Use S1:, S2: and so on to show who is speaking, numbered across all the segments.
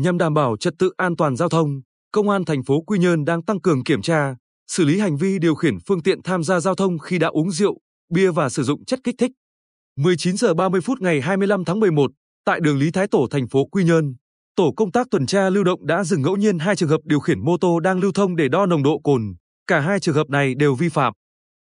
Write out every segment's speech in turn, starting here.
S1: Nhằm đảm bảo trật tự an toàn giao thông, Công an thành phố Quy Nhơn đang tăng cường kiểm tra, xử lý hành vi điều khiển phương tiện tham gia giao thông khi đã uống rượu, bia và sử dụng chất kích thích. 19 giờ 30 phút ngày 25 tháng 11, tại đường Lý Thái Tổ thành phố Quy Nhơn, tổ công tác tuần tra lưu động đã dừng ngẫu nhiên hai trường hợp điều khiển mô tô đang lưu thông để đo nồng độ cồn. Cả hai trường hợp này đều vi phạm.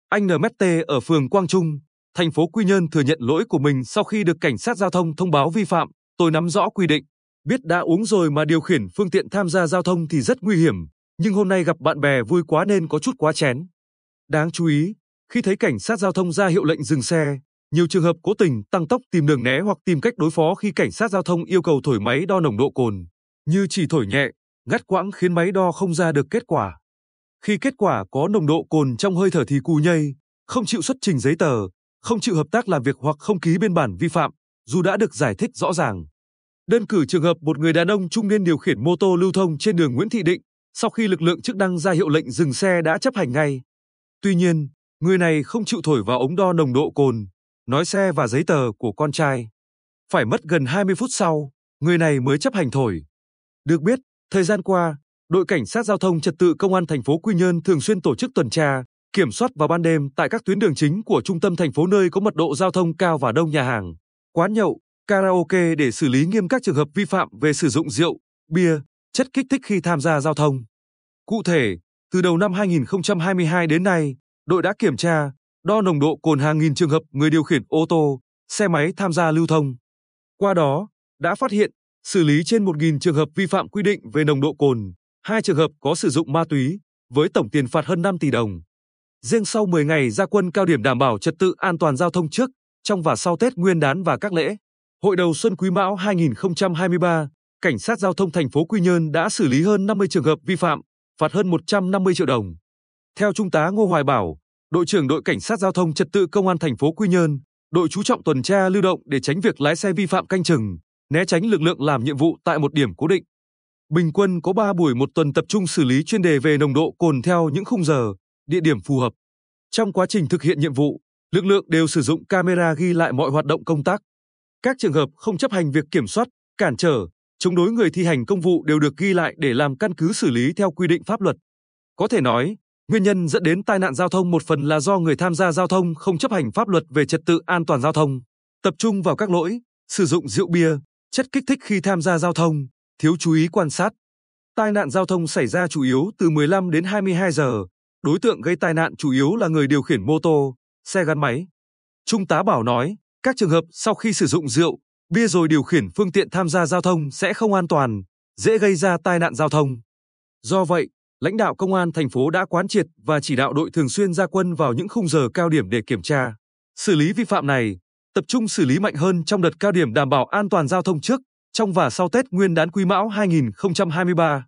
S1: Anh NMT ở phường Quang Trung, thành phố Quy Nhơn thừa nhận lỗi của mình sau khi được cảnh sát giao thông thông báo vi phạm. Tôi nắm rõ quy định, biết đã uống rồi mà điều khiển phương tiện tham gia giao thông thì rất nguy hiểm, nhưng hôm nay gặp bạn bè vui quá nên có chút quá chén. Đáng chú ý, khi thấy cảnh sát giao thông ra hiệu lệnh dừng xe, nhiều trường hợp cố tình tăng tốc tìm đường né hoặc tìm cách đối phó khi cảnh sát giao thông yêu cầu thổi máy đo nồng độ cồn, như chỉ thổi nhẹ, ngắt quãng khiến máy đo không ra được kết quả. Khi kết quả có nồng độ cồn trong hơi thở thì cù nhây, không chịu xuất trình giấy tờ, không chịu hợp tác làm việc hoặc không ký biên bản vi phạm, dù đã được giải thích rõ ràng. Đơn cử trường hợp một người đàn ông trung niên điều khiển mô tô lưu thông trên đường Nguyễn Thị Định, sau khi lực lượng chức năng ra hiệu lệnh dừng xe đã chấp hành ngay. Tuy nhiên, người này không chịu thổi vào ống đo nồng độ cồn, nói xe và giấy tờ của con trai. Phải mất gần 20 phút sau, người này mới chấp hành thổi. Được biết, thời gian qua, đội cảnh sát giao thông trật tự công an thành phố Quy Nhơn thường xuyên tổ chức tuần tra, kiểm soát vào ban đêm tại các tuyến đường chính của trung tâm thành phố nơi có mật độ giao thông cao và đông nhà hàng, quán nhậu, karaoke để xử lý nghiêm các trường hợp vi phạm về sử dụng rượu, bia, chất kích thích khi tham gia giao thông. Cụ thể, từ đầu năm 2022 đến nay, đội đã kiểm tra, đo nồng độ cồn hàng nghìn trường hợp người điều khiển ô tô, xe máy tham gia lưu thông. Qua đó, đã phát hiện, xử lý trên 1.000 trường hợp vi phạm quy định về nồng độ cồn, hai trường hợp có sử dụng ma túy, với tổng tiền phạt hơn 5 tỷ đồng. Riêng sau 10 ngày ra quân cao điểm đảm bảo trật tự an toàn giao thông trước, trong và sau Tết Nguyên đán và các lễ, Hội đầu Xuân Quý Mão 2023, Cảnh sát giao thông thành phố Quy Nhơn đã xử lý hơn 50 trường hợp vi phạm, phạt hơn 150 triệu đồng. Theo Trung tá Ngô Hoài Bảo, đội trưởng đội cảnh sát giao thông trật tự công an thành phố Quy Nhơn, đội chú trọng tuần tra lưu động để tránh việc lái xe vi phạm canh chừng, né tránh lực lượng làm nhiệm vụ tại một điểm cố định. Bình quân có 3 buổi một tuần tập trung xử lý chuyên đề về nồng độ cồn theo những khung giờ, địa điểm phù hợp. Trong quá trình thực hiện nhiệm vụ, lực lượng đều sử dụng camera ghi lại mọi hoạt động công tác. Các trường hợp không chấp hành việc kiểm soát, cản trở, chống đối người thi hành công vụ đều được ghi lại để làm căn cứ xử lý theo quy định pháp luật. Có thể nói, nguyên nhân dẫn đến tai nạn giao thông một phần là do người tham gia giao thông không chấp hành pháp luật về trật tự an toàn giao thông, tập trung vào các lỗi sử dụng rượu bia, chất kích thích khi tham gia giao thông, thiếu chú ý quan sát. Tai nạn giao thông xảy ra chủ yếu từ 15 đến 22 giờ. Đối tượng gây tai nạn chủ yếu là người điều khiển mô tô, xe gắn máy. Trung tá Bảo nói, các trường hợp sau khi sử dụng rượu, bia rồi điều khiển phương tiện tham gia giao thông sẽ không an toàn, dễ gây ra tai nạn giao thông. Do vậy, lãnh đạo công an thành phố đã quán triệt và chỉ đạo đội thường xuyên ra quân vào những khung giờ cao điểm để kiểm tra, xử lý vi phạm này, tập trung xử lý mạnh hơn trong đợt cao điểm đảm bảo an toàn giao thông trước, trong và sau Tết Nguyên đán Quý Mão 2023.